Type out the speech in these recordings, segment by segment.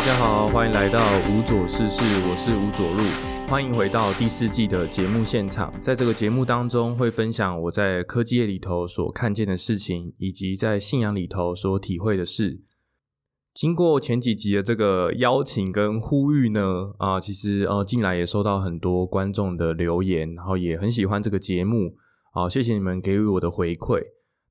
大家好，欢迎来到无左事事，我是吴左路，欢迎回到第四季的节目现场。在这个节目当中，会分享我在科技业里头所看见的事情，以及在信仰里头所体会的事。经过前几集的这个邀请跟呼吁呢，啊，其实呃进来也收到很多观众的留言，然后也很喜欢这个节目，啊，谢谢你们给予我的回馈。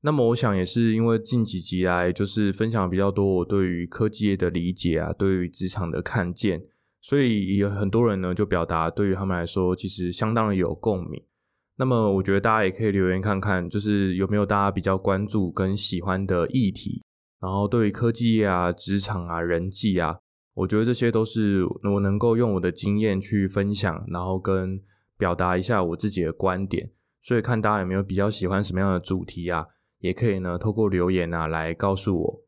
那么我想也是因为近几集来就是分享比较多我对于科技业的理解啊，对于职场的看见，所以有很多人呢就表达对于他们来说其实相当的有共鸣。那么我觉得大家也可以留言看看，就是有没有大家比较关注跟喜欢的议题，然后对于科技业啊、职场啊、人际啊，我觉得这些都是我能够用我的经验去分享，然后跟表达一下我自己的观点。所以看大家有没有比较喜欢什么样的主题啊？也可以呢，透过留言啊来告诉我。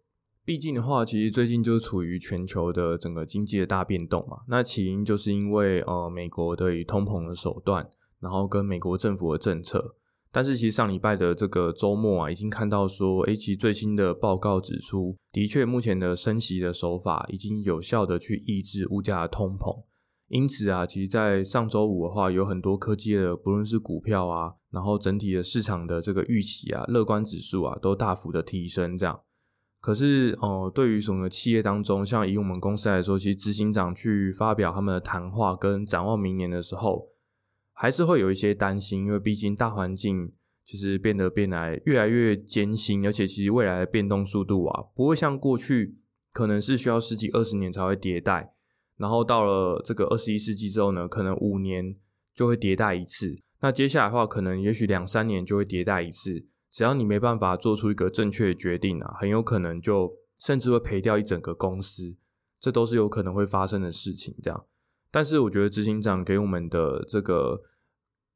毕竟的话，其实最近就处于全球的整个经济的大变动嘛。那起因就是因为呃美国对于通膨的手段，然后跟美国政府的政策。但是其实上礼拜的这个周末啊，已经看到说，诶，其最新的报告指出，的确目前的升息的手法已经有效的去抑制物价的通膨。因此啊，其实，在上周五的话，有很多科技的，不论是股票啊，然后整体的市场的这个预期啊，乐观指数啊，都大幅的提升。这样，可是哦，对于什么企业当中，像以我们公司来说，其实执行长去发表他们的谈话跟展望明年的时候，还是会有一些担心，因为毕竟大环境就是变得变来越来越艰辛，而且其实未来的变动速度啊，不会像过去可能是需要十几二十年才会迭代。然后到了这个二十一世纪之后呢，可能五年就会迭代一次。那接下来的话，可能也许两三年就会迭代一次。只要你没办法做出一个正确的决定啊，很有可能就甚至会赔掉一整个公司。这都是有可能会发生的事情。这样，但是我觉得执行长给我们的这个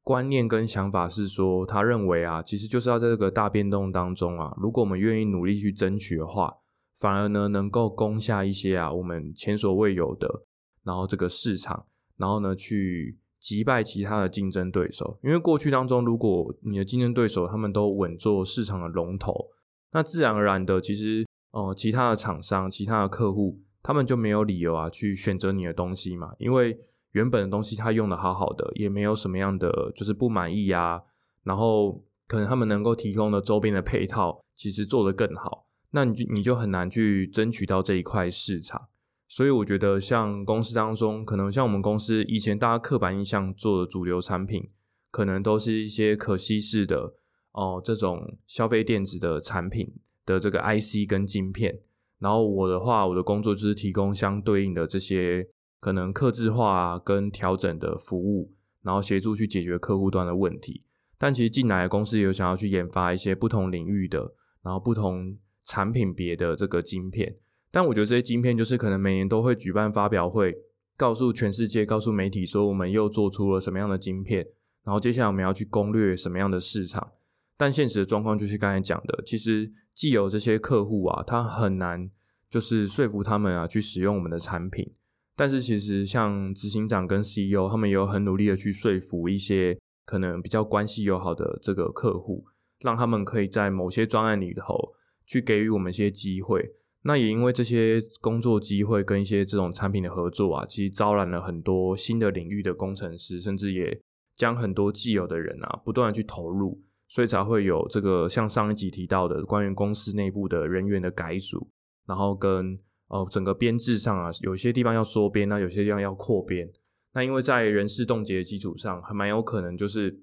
观念跟想法是说，他认为啊，其实就是要在这个大变动当中啊，如果我们愿意努力去争取的话，反而呢能够攻下一些啊我们前所未有的。然后这个市场，然后呢，去击败其他的竞争对手。因为过去当中，如果你的竞争对手他们都稳坐市场的龙头，那自然而然的，其实呃，其他的厂商、其他的客户，他们就没有理由啊去选择你的东西嘛。因为原本的东西他用的好好的，也没有什么样的就是不满意啊。然后可能他们能够提供的周边的配套，其实做得更好，那你就你就很难去争取到这一块市场。所以我觉得，像公司当中，可能像我们公司以前大家刻板印象做的主流产品，可能都是一些可稀释的哦，这种消费电子的产品的这个 IC 跟晶片。然后我的话，我的工作就是提供相对应的这些可能刻字化跟调整的服务，然后协助去解决客户端的问题。但其实进来公司有想要去研发一些不同领域的，然后不同产品别的这个晶片。但我觉得这些晶片就是可能每年都会举办发表会，告诉全世界、告诉媒体说我们又做出了什么样的晶片，然后接下来我们要去攻略什么样的市场。但现实的状况就是刚才讲的，其实既有这些客户啊，他很难就是说服他们啊去使用我们的产品。但是其实像执行长跟 CEO 他们也有很努力的去说服一些可能比较关系友好的这个客户，让他们可以在某些专案里头去给予我们一些机会。那也因为这些工作机会跟一些这种产品的合作啊，其实招揽了很多新的领域的工程师，甚至也将很多既有的人啊不断的去投入，所以才会有这个像上一集提到的关于公司内部的人员的改组，然后跟呃整个编制上啊，有些地方要缩编，那有些地方要扩编。那因为在人事冻结的基础上，还蛮有可能就是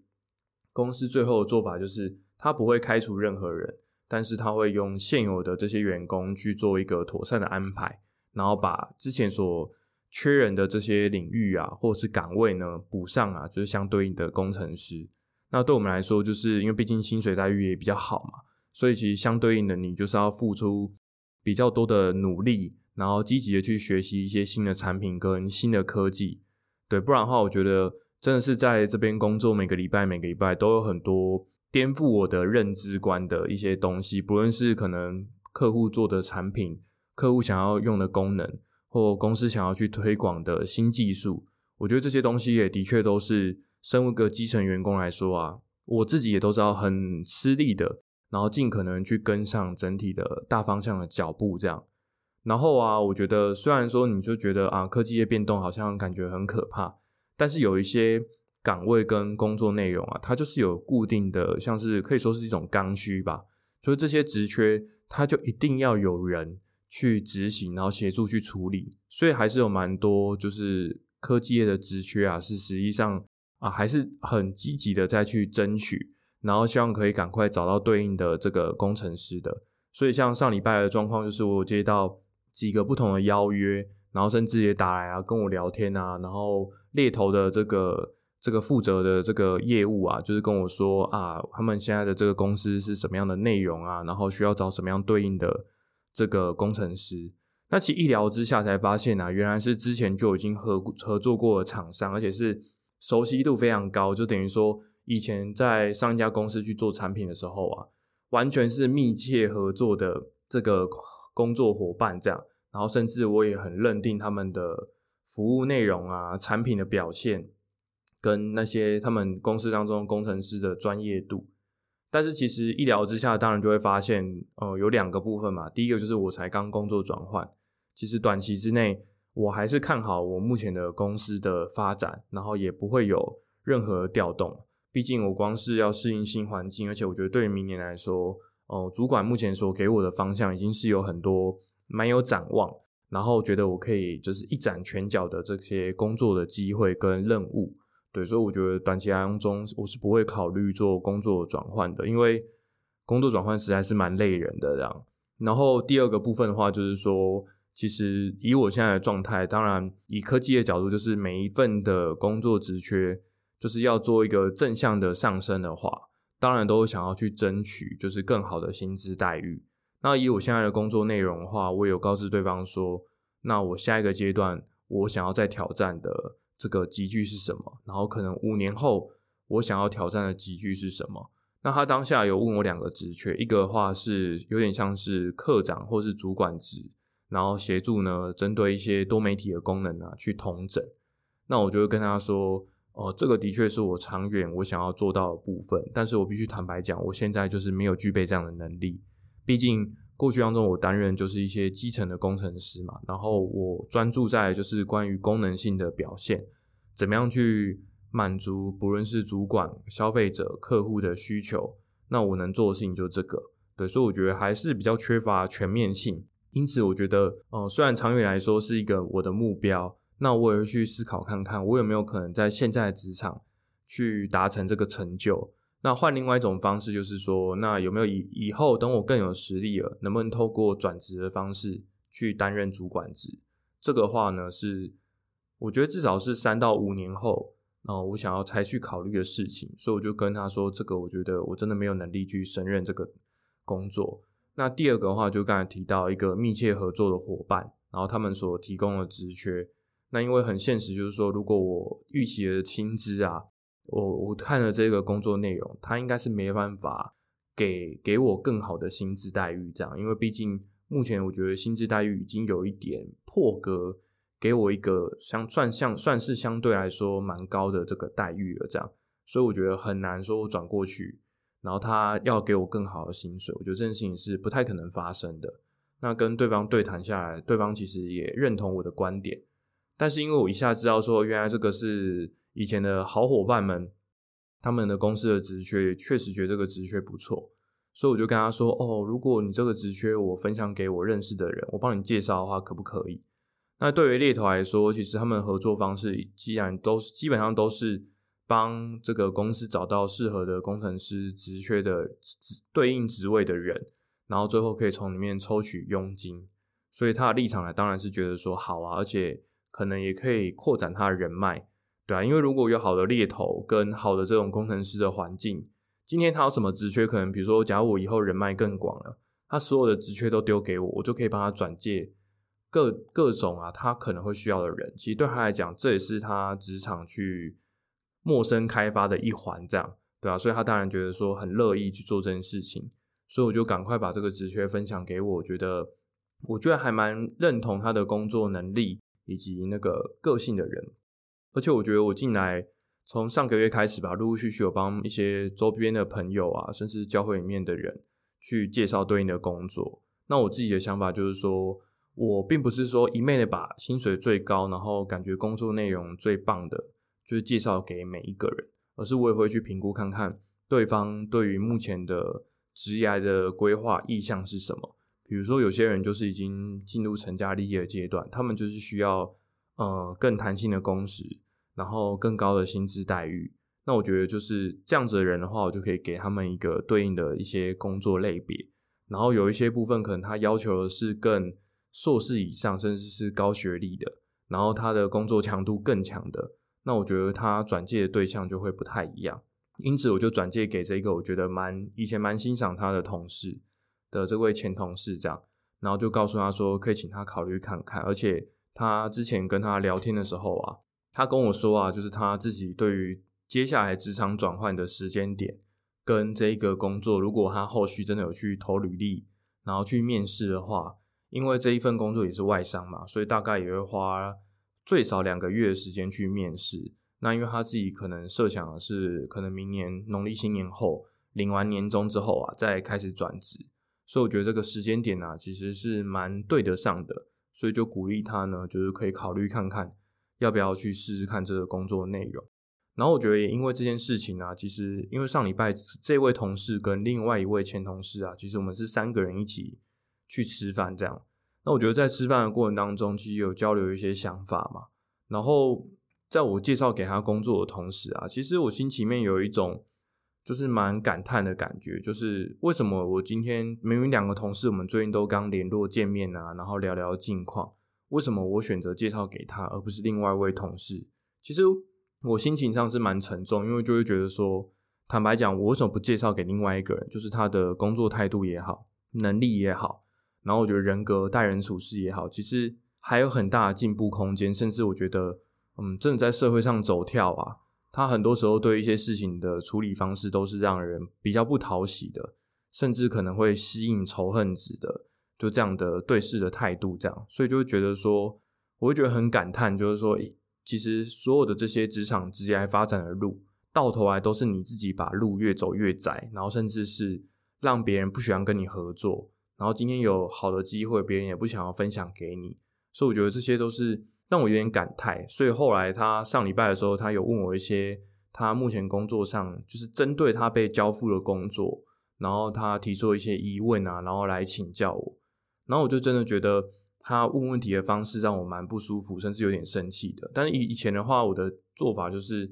公司最后的做法就是他不会开除任何人。但是他会用现有的这些员工去做一个妥善的安排，然后把之前所缺人的这些领域啊，或者是岗位呢补上啊，就是相对应的工程师。那对我们来说，就是因为毕竟薪水待遇也比较好嘛，所以其实相对应的你就是要付出比较多的努力，然后积极的去学习一些新的产品跟新的科技。对，不然的话，我觉得真的是在这边工作，每个礼拜每个礼拜都有很多。颠覆我的认知观的一些东西，不论是可能客户做的产品、客户想要用的功能，或公司想要去推广的新技术，我觉得这些东西也的确都是身为一个基层员工来说啊，我自己也都知道很吃力的，然后尽可能去跟上整体的大方向的脚步，这样。然后啊，我觉得虽然说你就觉得啊，科技业变动好像感觉很可怕，但是有一些岗位跟工作内容啊，它就是有固定的，像是可以说是一种刚需吧。所以这些职缺，它就一定要有人去执行，然后协助去处理。所以还是有蛮多就是科技业的职缺啊，是实际上啊还是很积极的在去争取，然后希望可以赶快找到对应的这个工程师的。所以像上礼拜的状况，就是我接到。几个不同的邀约，然后甚至也打来啊，跟我聊天啊，然后猎头的这个这个负责的这个业务啊，就是跟我说啊，他们现在的这个公司是什么样的内容啊，然后需要找什么样对应的这个工程师。那其一聊之下才发现啊，原来是之前就已经合合作过的厂商，而且是熟悉度非常高，就等于说以前在上一家公司去做产品的时候啊，完全是密切合作的这个。工作伙伴这样，然后甚至我也很认定他们的服务内容啊、产品的表现，跟那些他们公司当中工程师的专业度。但是其实一聊之下，当然就会发现，呃，有两个部分嘛。第一个就是我才刚工作转换，其实短期之内我还是看好我目前的公司的发展，然后也不会有任何调动。毕竟我光是要适应新环境，而且我觉得对于明年来说。哦，主管目前所给我的方向已经是有很多蛮有展望，然后觉得我可以就是一展拳脚的这些工作的机会跟任务，对，所以我觉得短期当中我是不会考虑做工作转换的，因为工作转换实在是蛮累人的这样。然后第二个部分的话，就是说，其实以我现在的状态，当然以科技的角度，就是每一份的工作职缺，就是要做一个正向的上升的话。当然都想要去争取，就是更好的薪资待遇。那以我现在的工作内容的话，我有告知对方说，那我下一个阶段我想要再挑战的这个集聚是什么？然后可能五年后我想要挑战的集聚是什么？那他当下有问我两个职缺，一个的话是有点像是科长或是主管职，然后协助呢针对一些多媒体的功能啊去统整。那我就会跟他说。哦，这个的确是我长远我想要做到的部分，但是我必须坦白讲，我现在就是没有具备这样的能力。毕竟过去当中我担任就是一些基层的工程师嘛，然后我专注在就是关于功能性的表现，怎么样去满足不论是主管、消费者、客户的需求，那我能做的事情就这个。对，所以我觉得还是比较缺乏全面性。因此，我觉得，呃，虽然长远来说是一个我的目标。那我也会去思考看看，我有没有可能在现在的职场去达成这个成就。那换另外一种方式，就是说，那有没有以以后等我更有实力了，能不能透过转职的方式去担任主管职？这个话呢，是我觉得至少是三到五年后，然后我想要才去考虑的事情。所以我就跟他说，这个我觉得我真的没有能力去胜任这个工作。那第二个的话，就刚才提到一个密切合作的伙伴，然后他们所提供的职缺。那因为很现实，就是说，如果我预期的薪资啊，我我看了这个工作内容，他应该是没办法给给我更好的薪资待遇，这样，因为毕竟目前我觉得薪资待遇已经有一点破格，给我一个相算相算是相对来说蛮高的这个待遇了，这样，所以我觉得很难说我转过去，然后他要给我更好的薪水，我觉得这件事情是不太可能发生的。那跟对方对谈下来，对方其实也认同我的观点。但是因为我一下知道说，原来这个是以前的好伙伴们，他们的公司的职缺确实觉得这个职缺不错，所以我就跟他说：“哦，如果你这个职缺我分享给我认识的人，我帮你介绍的话，可不可以？”那对于猎头来说，其实他们合作方式既然都是基本上都是帮这个公司找到适合的工程师职缺的对应职位的人，然后最后可以从里面抽取佣金，所以他的立场呢，当然是觉得说好啊，而且。可能也可以扩展他的人脉，对啊，因为如果有好的猎头跟好的这种工程师的环境，今天他有什么职缺，可能比如说，假如我以后人脉更广了，他所有的职缺都丢给我，我就可以帮他转介各各种啊，他可能会需要的人。其实对他来讲，这也是他职场去陌生开发的一环，这样对啊，所以他当然觉得说很乐意去做这件事情，所以我就赶快把这个职缺分享给我，觉得我觉得还蛮认同他的工作能力。以及那个个性的人，而且我觉得我进来从上个月开始吧，陆陆续续有帮一些周边的朋友啊，甚至教会里面的人去介绍对应的工作。那我自己的想法就是说，我并不是说一昧的把薪水最高，然后感觉工作内容最棒的，就是介绍给每一个人，而是我也会去评估看看对方对于目前的职业的规划意向是什么。比如说，有些人就是已经进入成家立业的阶段，他们就是需要呃更弹性的工时，然后更高的薪资待遇。那我觉得就是这样子的人的话，我就可以给他们一个对应的一些工作类别。然后有一些部分可能他要求的是更硕士以上，甚至是高学历的，然后他的工作强度更强的，那我觉得他转介的对象就会不太一样。因此，我就转介给这个我觉得蛮以前蛮欣赏他的同事的这位前同事，这样，然后就告诉他说可以请他考虑看看。而且他之前跟他聊天的时候啊，他跟我说啊，就是他自己对于接下来职场转换的时间点。跟这一个工作，如果他后续真的有去投履历，然后去面试的话，因为这一份工作也是外商嘛，所以大概也会花最少两个月的时间去面试。那因为他自己可能设想的是，可能明年农历新年后领完年终之后啊，再开始转职，所以我觉得这个时间点呢，其实是蛮对得上的，所以就鼓励他呢，就是可以考虑看看，要不要去试试看这个工作内容。然后我觉得也因为这件事情啊，其实因为上礼拜这位同事跟另外一位前同事啊，其实我们是三个人一起去吃饭这样。那我觉得在吃饭的过程当中，其实有交流一些想法嘛。然后在我介绍给他工作的同时啊，其实我心里面有一种就是蛮感叹的感觉，就是为什么我今天明明两个同事我们最近都刚联络见面啊，然后聊聊近况，为什么我选择介绍给他而不是另外一位同事？其实。我心情上是蛮沉重，因为就会觉得说，坦白讲，我为什么不介绍给另外一个人？就是他的工作态度也好，能力也好，然后我觉得人格、待人处事也好，其实还有很大的进步空间。甚至我觉得，嗯，真的在社会上走跳啊，他很多时候对一些事情的处理方式都是让人比较不讨喜的，甚至可能会吸引仇恨值的，就这样的对事的态度，这样，所以就会觉得说，我会觉得很感叹，就是说。其实所有的这些职场职业发展的路，到头来都是你自己把路越走越窄，然后甚至是让别人不喜欢跟你合作，然后今天有好的机会，别人也不想要分享给你，所以我觉得这些都是让我有点感叹。所以后来他上礼拜的时候，他有问我一些他目前工作上就是针对他被交付的工作，然后他提出一些疑问啊，然后来请教我，然后我就真的觉得。他问问题的方式让我蛮不舒服，甚至有点生气的。但是以以前的话，我的做法就是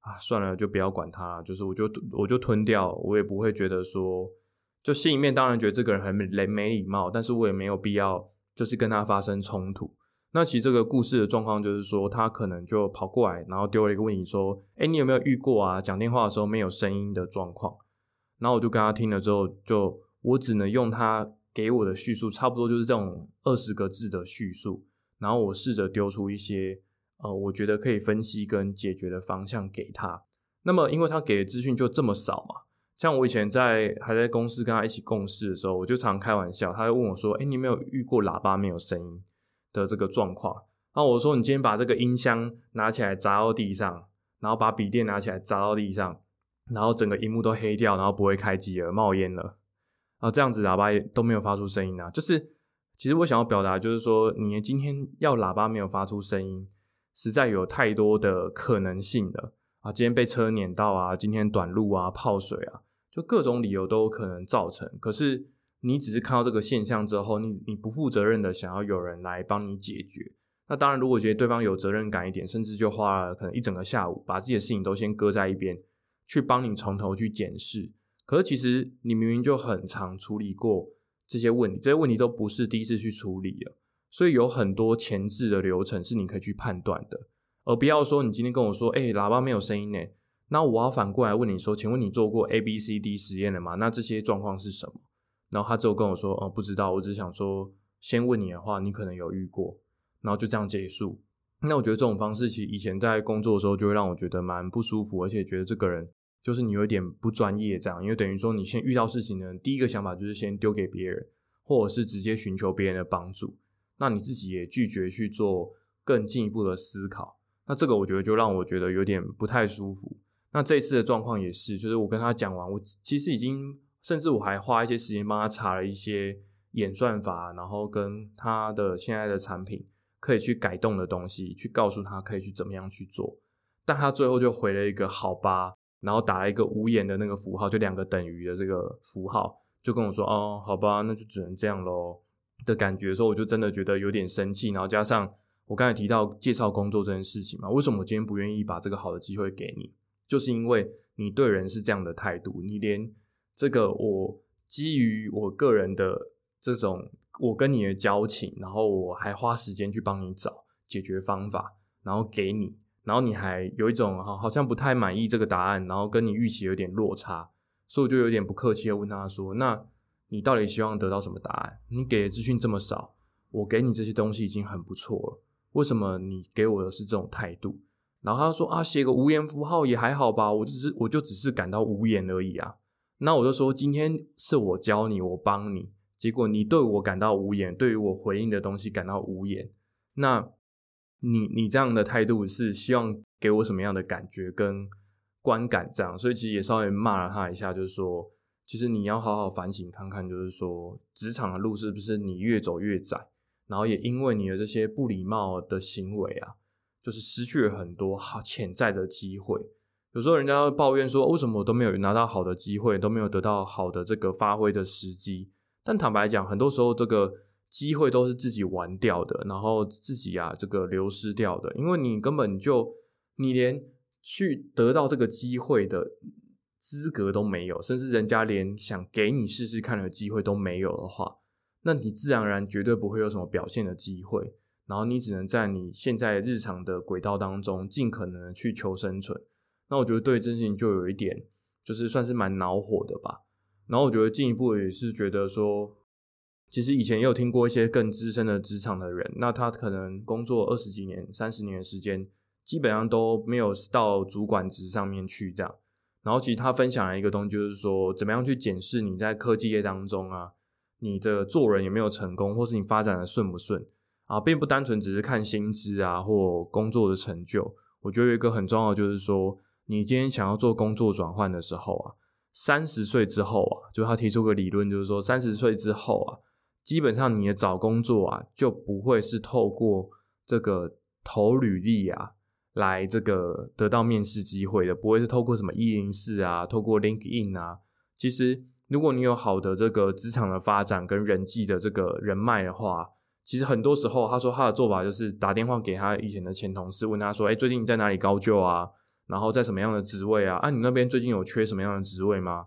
啊，算了，就不要管他了，就是我就我就吞掉，我也不会觉得说，就心里面当然觉得这个人很没没礼貌，但是我也没有必要就是跟他发生冲突。那其实这个故事的状况就是说，他可能就跑过来，然后丢了一个问题说：“哎，你有没有遇过啊？讲电话的时候没有声音的状况？”然后我就跟他听了之后，就我只能用他。给我的叙述差不多就是这种二十个字的叙述，然后我试着丢出一些呃，我觉得可以分析跟解决的方向给他。那么，因为他给的资讯就这么少嘛，像我以前在还在公司跟他一起共事的时候，我就常开玩笑，他会问我说：“哎，你没有遇过喇叭没有声音的这个状况？”然后我说：“你今天把这个音箱拿起来砸到地上，然后把笔电拿起来砸到地上，然后整个荧幕都黑掉，然后不会开机了，冒烟了。”啊，这样子喇叭也都没有发出声音啊，就是其实我想要表达，就是说你今天要喇叭没有发出声音，实在有太多的可能性了啊！今天被车碾到啊，今天短路啊，泡水啊，就各种理由都有可能造成。可是你只是看到这个现象之后，你你不负责任的想要有人来帮你解决，那当然如果觉得对方有责任感一点，甚至就花了可能一整个下午，把自己的事情都先搁在一边，去帮你从头去检视。可是其实你明明就很常处理过这些问题，这些问题都不是第一次去处理了，所以有很多前置的流程是你可以去判断的，而不要说你今天跟我说，哎，喇叭没有声音呢，那我要反过来问你说，请问你做过 A、B、C、D 实验了吗？那这些状况是什么？然后他就跟我说，哦，不知道，我只想说，先问你的话，你可能有遇过，然后就这样结束。那我觉得这种方式，其实以前在工作的时候就会让我觉得蛮不舒服，而且觉得这个人。就是你有点不专业，这样，因为等于说你先遇到事情呢，第一个想法就是先丢给别人，或者是直接寻求别人的帮助，那你自己也拒绝去做更进一步的思考，那这个我觉得就让我觉得有点不太舒服。那这次的状况也是，就是我跟他讲完，我其实已经甚至我还花一些时间帮他查了一些演算法，然后跟他的现在的产品可以去改动的东西，去告诉他可以去怎么样去做。但他最后就回了一个好吧，然后打了一个无言的那个符号，就两个等于的这个符号，就跟我说哦，好吧，那就只能这样喽的感觉。所以我就真的觉得有点生气。然后加上我刚才提到介绍工作这件事情嘛，为什么我今天不愿意把这个好的机会给你？就是因为你对人是这样的态度，你连这个我基于我个人的这种我跟你的交情，然后我还花时间去帮你找解决方法，然后给你，然后你还有一种好好像不太满意这个答案，然后跟你预期有点落差，所以我就有点不客气的问他说：“那你到底希望得到什么答案？你给的资讯这么少，我给你这些东西已经很不错了，为什么你给我的是这种态度？”然后他说啊，写个无言符号也还好吧，我只是我就只是感到无言而已啊。那我就说，今天是我教你，我帮你，结果你对我感到无言，对于我回应的东西感到无言。那你你这样的态度是希望给我什么样的感觉跟观感？这样，所以其实也稍微骂了他一下，就是说，其实你要好好反省看看，就是说，职场的路是不是你越走越窄，然后也因为你的这些不礼貌的行为啊。就是失去了很多好潜在的机会。有时候人家会抱怨说，为什么我都没有拿到好的机会，都没有得到好的这个发挥的时机？但坦白讲，很多时候这个机会都是自己玩掉的，然后自己啊这个流失掉的。因为你根本就你连去得到这个机会的资格都没有，甚至人家连想给你试试看的机会都没有的话，那你自然而然绝对不会有什么表现的机会。然后你只能在你现在日常的轨道当中，尽可能去求生存。那我觉得对这件事情就有一点，就是算是蛮恼火的吧。然后我觉得进一步也是觉得说，其实以前也有听过一些更资深的职场的人，那他可能工作二十几年、三十年的时间，基本上都没有到主管职上面去这样。然后其实他分享了一个东西，就是说怎么样去检视你在科技业当中啊，你的做人有没有成功，或是你发展的顺不顺。啊，并不单纯只是看薪资啊，或工作的成就。我觉得有一个很重要，就是说，你今天想要做工作转换的时候啊，三十岁之后啊，就他提出个理论，就是说，三十岁之后啊，基本上你的找工作啊，就不会是透过这个投履历啊，来这个得到面试机会的，不会是透过什么一零四啊，透过 LinkedIn 啊。其实，如果你有好的这个职场的发展跟人际的这个人脉的话，其实很多时候，他说他的做法就是打电话给他以前的前同事，问他说：“哎，最近你在哪里高就啊？然后在什么样的职位啊？啊，你那边最近有缺什么样的职位吗？”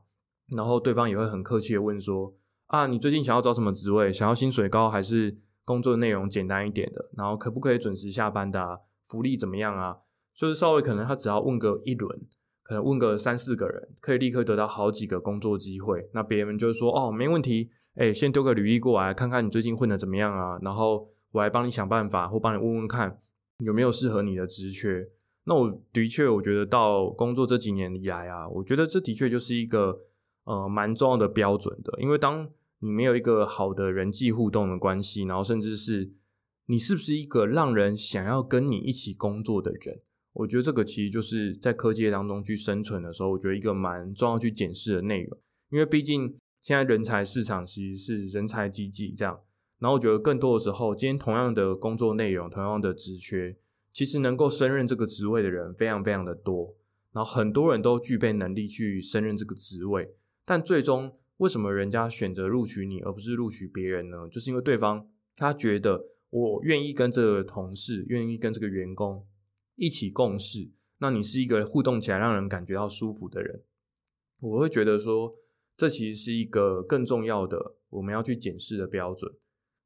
然后对方也会很客气的问说：“啊，你最近想要找什么职位？想要薪水高还是工作内容简单一点的？然后可不可以准时下班的？福利怎么样啊？就是稍微可能他只要问个一轮，可能问个三四个人，可以立刻得到好几个工作机会。那别人就说：哦，没问题。”哎，先丢个履历过来，看看你最近混的怎么样啊？然后我来帮你想办法，或帮你问问看有没有适合你的职缺。那我的确，我觉得到工作这几年以来啊，我觉得这的确就是一个呃蛮重要的标准的。因为当你没有一个好的人际互动的关系，然后甚至是你是不是一个让人想要跟你一起工作的人，我觉得这个其实就是在科技当中去生存的时候，我觉得一个蛮重要去检视的内容。因为毕竟。现在人才市场其实是人才济济这样，然后我觉得更多的时候，今天同样的工作内容、同样的职缺，其实能够胜任这个职位的人非常非常的多，然后很多人都具备能力去胜任这个职位，但最终为什么人家选择录取你而不是录取别人呢？就是因为对方他觉得我愿意跟这个同事、愿意跟这个员工一起共事，那你是一个互动起来让人感觉到舒服的人，我会觉得说。这其实是一个更重要的我们要去检视的标准，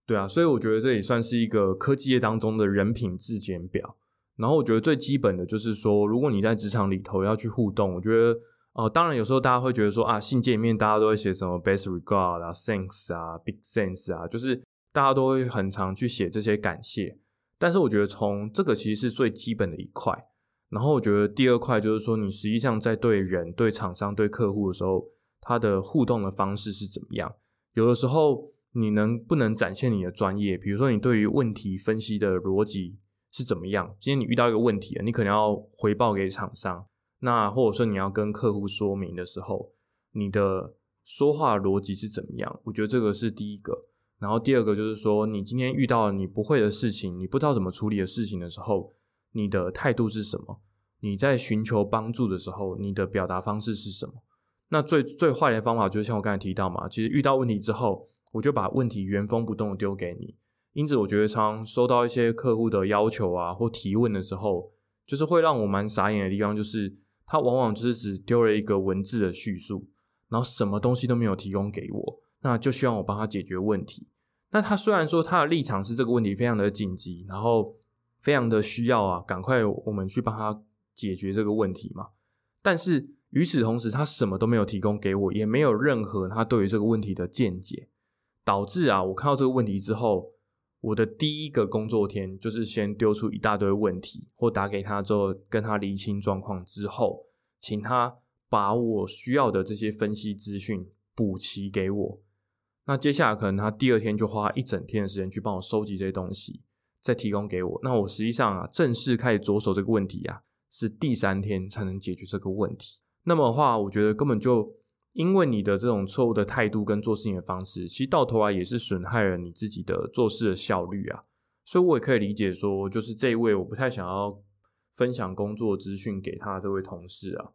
对啊，所以我觉得这也算是一个科技业当中的人品质检表。然后我觉得最基本的就是说，如果你在职场里头要去互动，我觉得呃，当然有时候大家会觉得说啊，信件里面大家都会写什么 best regard 啊，thanks 啊，big thanks 啊，就是大家都会很常去写这些感谢。但是我觉得从这个其实是最基本的一块。然后我觉得第二块就是说，你实际上在对人、对厂商、对客户的时候。他的互动的方式是怎么样？有的时候你能不能展现你的专业？比如说你对于问题分析的逻辑是怎么样？今天你遇到一个问题你可能要回报给厂商，那或者说你要跟客户说明的时候，你的说话逻辑是怎么样？我觉得这个是第一个。然后第二个就是说，你今天遇到你不会的事情，你不知道怎么处理的事情的时候，你的态度是什么？你在寻求帮助的时候，你的表达方式是什么？那最最坏的方法就是像我刚才提到嘛，其实遇到问题之后，我就把问题原封不动的丢给你。因此，我觉得常收到一些客户的要求啊或提问的时候，就是会让我蛮傻眼的地方，就是他往往就是只丢了一个文字的叙述，然后什么东西都没有提供给我，那就希望我帮他解决问题。那他虽然说他的立场是这个问题非常的紧急，然后非常的需要啊，赶快我们去帮他解决这个问题嘛，但是与此同时，他什么都没有提供给我，也没有任何他对于这个问题的见解，导致啊，我看到这个问题之后。我的第一个工作天就是先丢出一大堆问题，或打给他之后跟他厘清状况之后，请他把我需要的这些分析资讯补齐给我。那接下来可能他第二天就花一整天的时间去帮我收集这些东西，再提供给我。那我实际上啊，正式开始着手这个问题啊，是第三天才能解决这个问题。那么的话，我觉得根本就。因为你的这种错误的态度跟做事情的方式，其实到头来也是损害了你自己的做事的效率啊。所以我也可以理解说，就是这一位我不太想要分享工作资讯给他这位同事啊，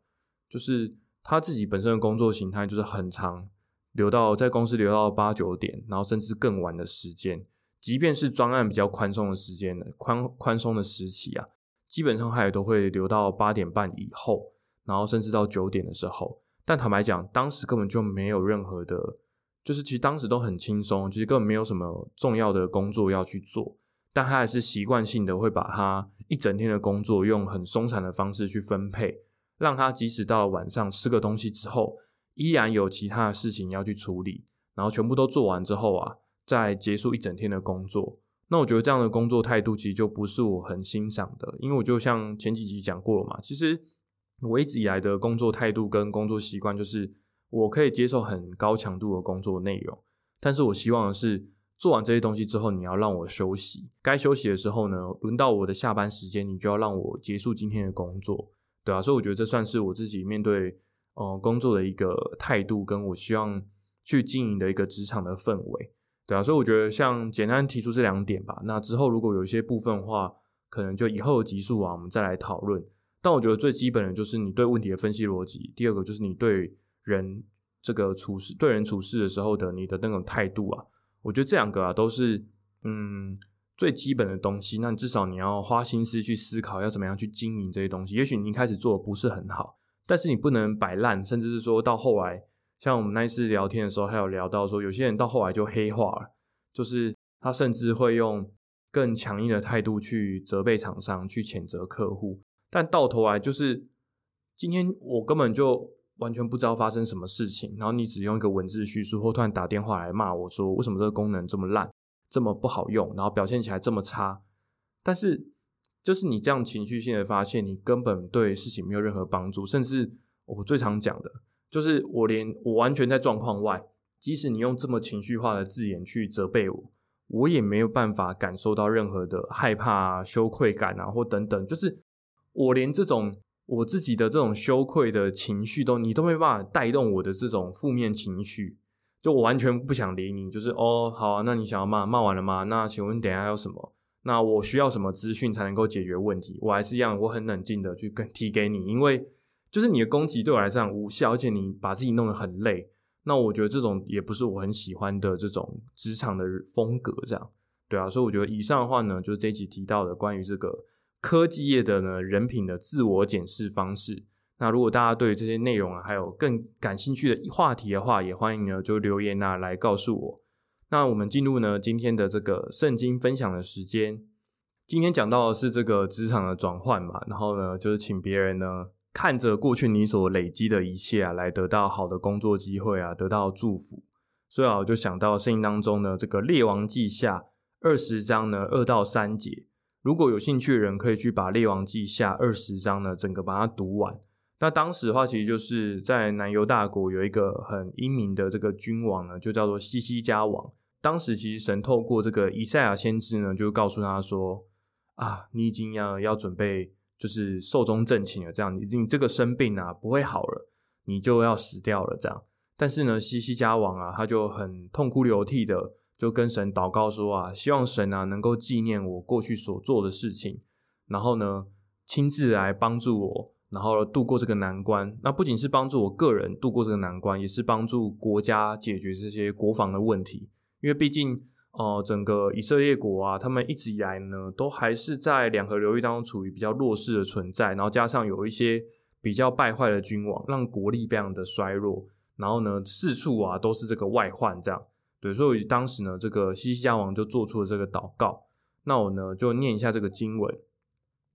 就是他自己本身的工作形态就是很长，留到在公司留到八九点，然后甚至更晚的时间，即便是专案比较宽松的时间的宽宽松的时期啊，基本上他也都会留到八点半以后，然后甚至到九点的时候。但坦白讲，当时根本就没有任何的，就是其实当时都很轻松，其实根本没有什么重要的工作要去做。但他还是习惯性的会把他一整天的工作用很松散的方式去分配，让他即使到了晚上吃个东西之后，依然有其他的事情要去处理，然后全部都做完之后啊，再结束一整天的工作。那我觉得这样的工作态度其实就不是我很欣赏的，因为我就像前几集讲过了嘛，其实。我一直以来的工作态度跟工作习惯，就是我可以接受很高强度的工作内容，但是我希望的是做完这些东西之后，你要让我休息，该休息的时候呢，轮到我的下班时间，你就要让我结束今天的工作，对啊，所以我觉得这算是我自己面对呃工作的一个态度，跟我希望去经营的一个职场的氛围，对啊，所以我觉得像简单提出这两点吧，那之后如果有一些部分的话，可能就以后的集数啊，我们再来讨论。但我觉得最基本的就是你对问题的分析逻辑，第二个就是你对人这个处事、对人处事的时候的你的那种态度啊，我觉得这两个啊都是嗯最基本的东西。那你至少你要花心思去思考要怎么样去经营这些东西。也许你一开始做的不是很好，但是你不能摆烂，甚至是说到后来，像我们那一次聊天的时候，还有聊到说，有些人到后来就黑化了，就是他甚至会用更强硬的态度去责备厂商，去谴责客户。但到头来就是，今天我根本就完全不知道发生什么事情，然后你只用一个文字叙述，或突然打电话来骂我说为什么这个功能这么烂，这么不好用，然后表现起来这么差。但是就是你这样情绪性的发现，你根本对事情没有任何帮助，甚至我最常讲的就是，我连我完全在状况外，即使你用这么情绪化的字眼去责备我，我也没有办法感受到任何的害怕、羞愧感啊，或等等，就是。我连这种我自己的这种羞愧的情绪都你都没办法带动我的这种负面情绪，就我完全不想理你。就是哦，好，那你想要骂骂完了吗？那请问等下有什么？那我需要什么资讯才能够解决问题？我还是一样，我很冷静的去跟提给你，因为就是你的攻击对我来讲无效，而且你把自己弄得很累。那我觉得这种也不是我很喜欢的这种职场的风格，这样对啊。所以我觉得以上的话呢，就是这一集提到的关于这个。科技业的呢，人品的自我检视方式。那如果大家对这些内容啊，还有更感兴趣的话题的话，也欢迎呢就留言啊来告诉我。那我们进入呢今天的这个圣经分享的时间。今天讲到的是这个职场的转换嘛，然后呢就是请别人呢看着过去你所累积的一切啊，来得到好的工作机会啊，得到祝福。所以啊，我就想到圣经当中呢这个列王记下二十章呢二到三节。如果有兴趣的人，可以去把《列王记下》二十章呢，整个把它读完。那当时的话，其实就是在南犹大国有一个很英明的这个君王呢，就叫做西西加王。当时其实神透过这个以赛亚先知呢，就告诉他说：“啊，你已经要要准备，就是寿终正寝了。这样，你你这个生病啊不会好了，你就要死掉了。这样。但是呢，西西加王啊，他就很痛哭流涕的就跟神祷告说啊，希望神啊能够纪念我过去所做的事情，然后呢亲自来帮助我，然后度过这个难关。那不仅是帮助我个人度过这个难关，也是帮助国家解决这些国防的问题。因为毕竟，呃，整个以色列国啊，他们一直以来呢，都还是在两河流域当中处于比较弱势的存在，然后加上有一些比较败坏的君王，让国力非常的衰弱。然后呢，四处啊都是这个外患，这样。对，所以当时呢，这个西西家王就做出了这个祷告。那我呢就念一下这个经文。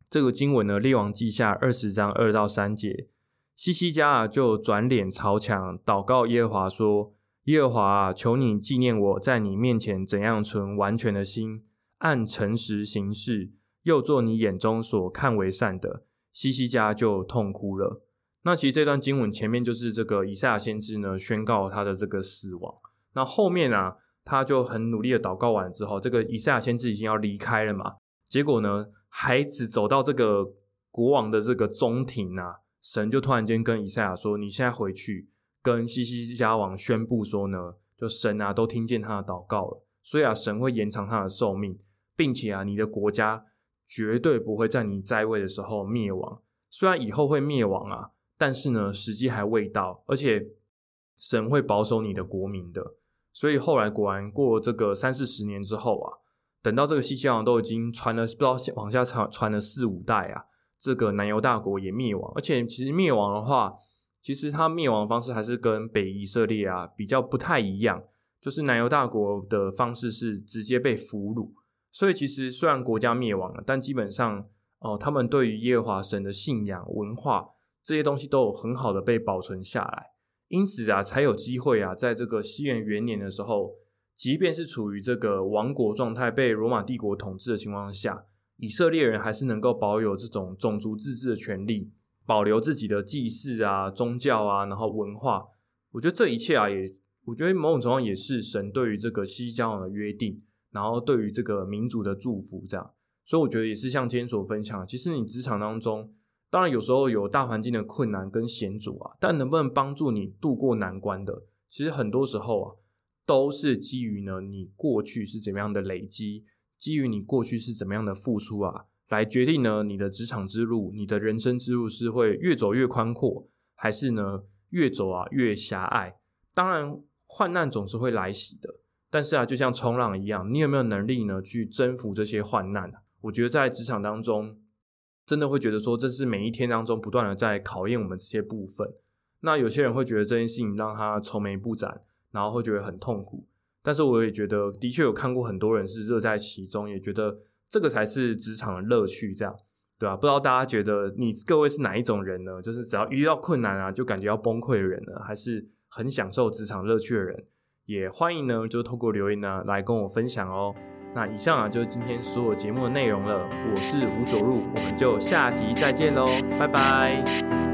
这个经文呢，《列王记下》二十章二到三节，西西家啊就转脸朝墙祷告耶和华说：“耶和华啊，求你纪念我在你面前怎样存完全的心，按诚实行事，又做你眼中所看为善的。”西西家就痛哭了。那其实这段经文前面就是这个以赛亚先知呢宣告他的这个死亡。那后面啊，他就很努力的祷告完之后，这个以赛亚先知已经要离开了嘛。结果呢，孩子走到这个国王的这个中庭啊，神就突然间跟以赛亚说：“你现在回去跟西西家王宣布说呢，就神啊都听见他的祷告了，所以啊，神会延长他的寿命，并且啊，你的国家绝对不会在你在位的时候灭亡。虽然以后会灭亡啊，但是呢，时机还未到，而且神会保守你的国民的。”所以后来果然过这个三四十年之后啊，等到这个西西王都已经传了不知道往下传传了四五代啊，这个南犹大国也灭亡。而且其实灭亡的话，其实它灭亡的方式还是跟北以色列啊比较不太一样，就是南犹大国的方式是直接被俘虏。所以其实虽然国家灭亡了，但基本上哦，他们对于耶和华神的信仰、文化这些东西都有很好的被保存下来。因此啊，才有机会啊，在这个西元元年的时候，即便是处于这个亡国状态、被罗马帝国统治的情况下，以色列人还是能够保有这种种族自治的权利，保留自己的祭祀啊、宗教啊，然后文化。我觉得这一切啊，也我觉得某种程度也是神对于这个西交的约定，然后对于这个民族的祝福，这样。所以我觉得也是像今天所分享，其实你职场当中。当然，有时候有大环境的困难跟险阻啊，但能不能帮助你度过难关的，其实很多时候啊，都是基于呢你过去是怎么样的累积，基于你过去是怎么样的付出啊，来决定呢你的职场之路、你的人生之路是会越走越宽阔，还是呢越走啊越狭隘。当然，患难总是会来袭的，但是啊，就像冲浪一样，你有没有能力呢去征服这些患难我觉得在职场当中。真的会觉得说，这是每一天当中不断的在考验我们这些部分。那有些人会觉得这件事情让他愁眉不展，然后会觉得很痛苦。但是我也觉得，的确有看过很多人是乐在其中，也觉得这个才是职场的乐趣，这样对吧？不知道大家觉得你各位是哪一种人呢？就是只要遇到困难啊，就感觉要崩溃的人呢，还是很享受职场乐趣的人？也欢迎呢，就透过留言呢来跟我分享哦。那以上啊，就是今天所有节目的内容了。我是吴佐入，我们就下集再见喽，拜拜。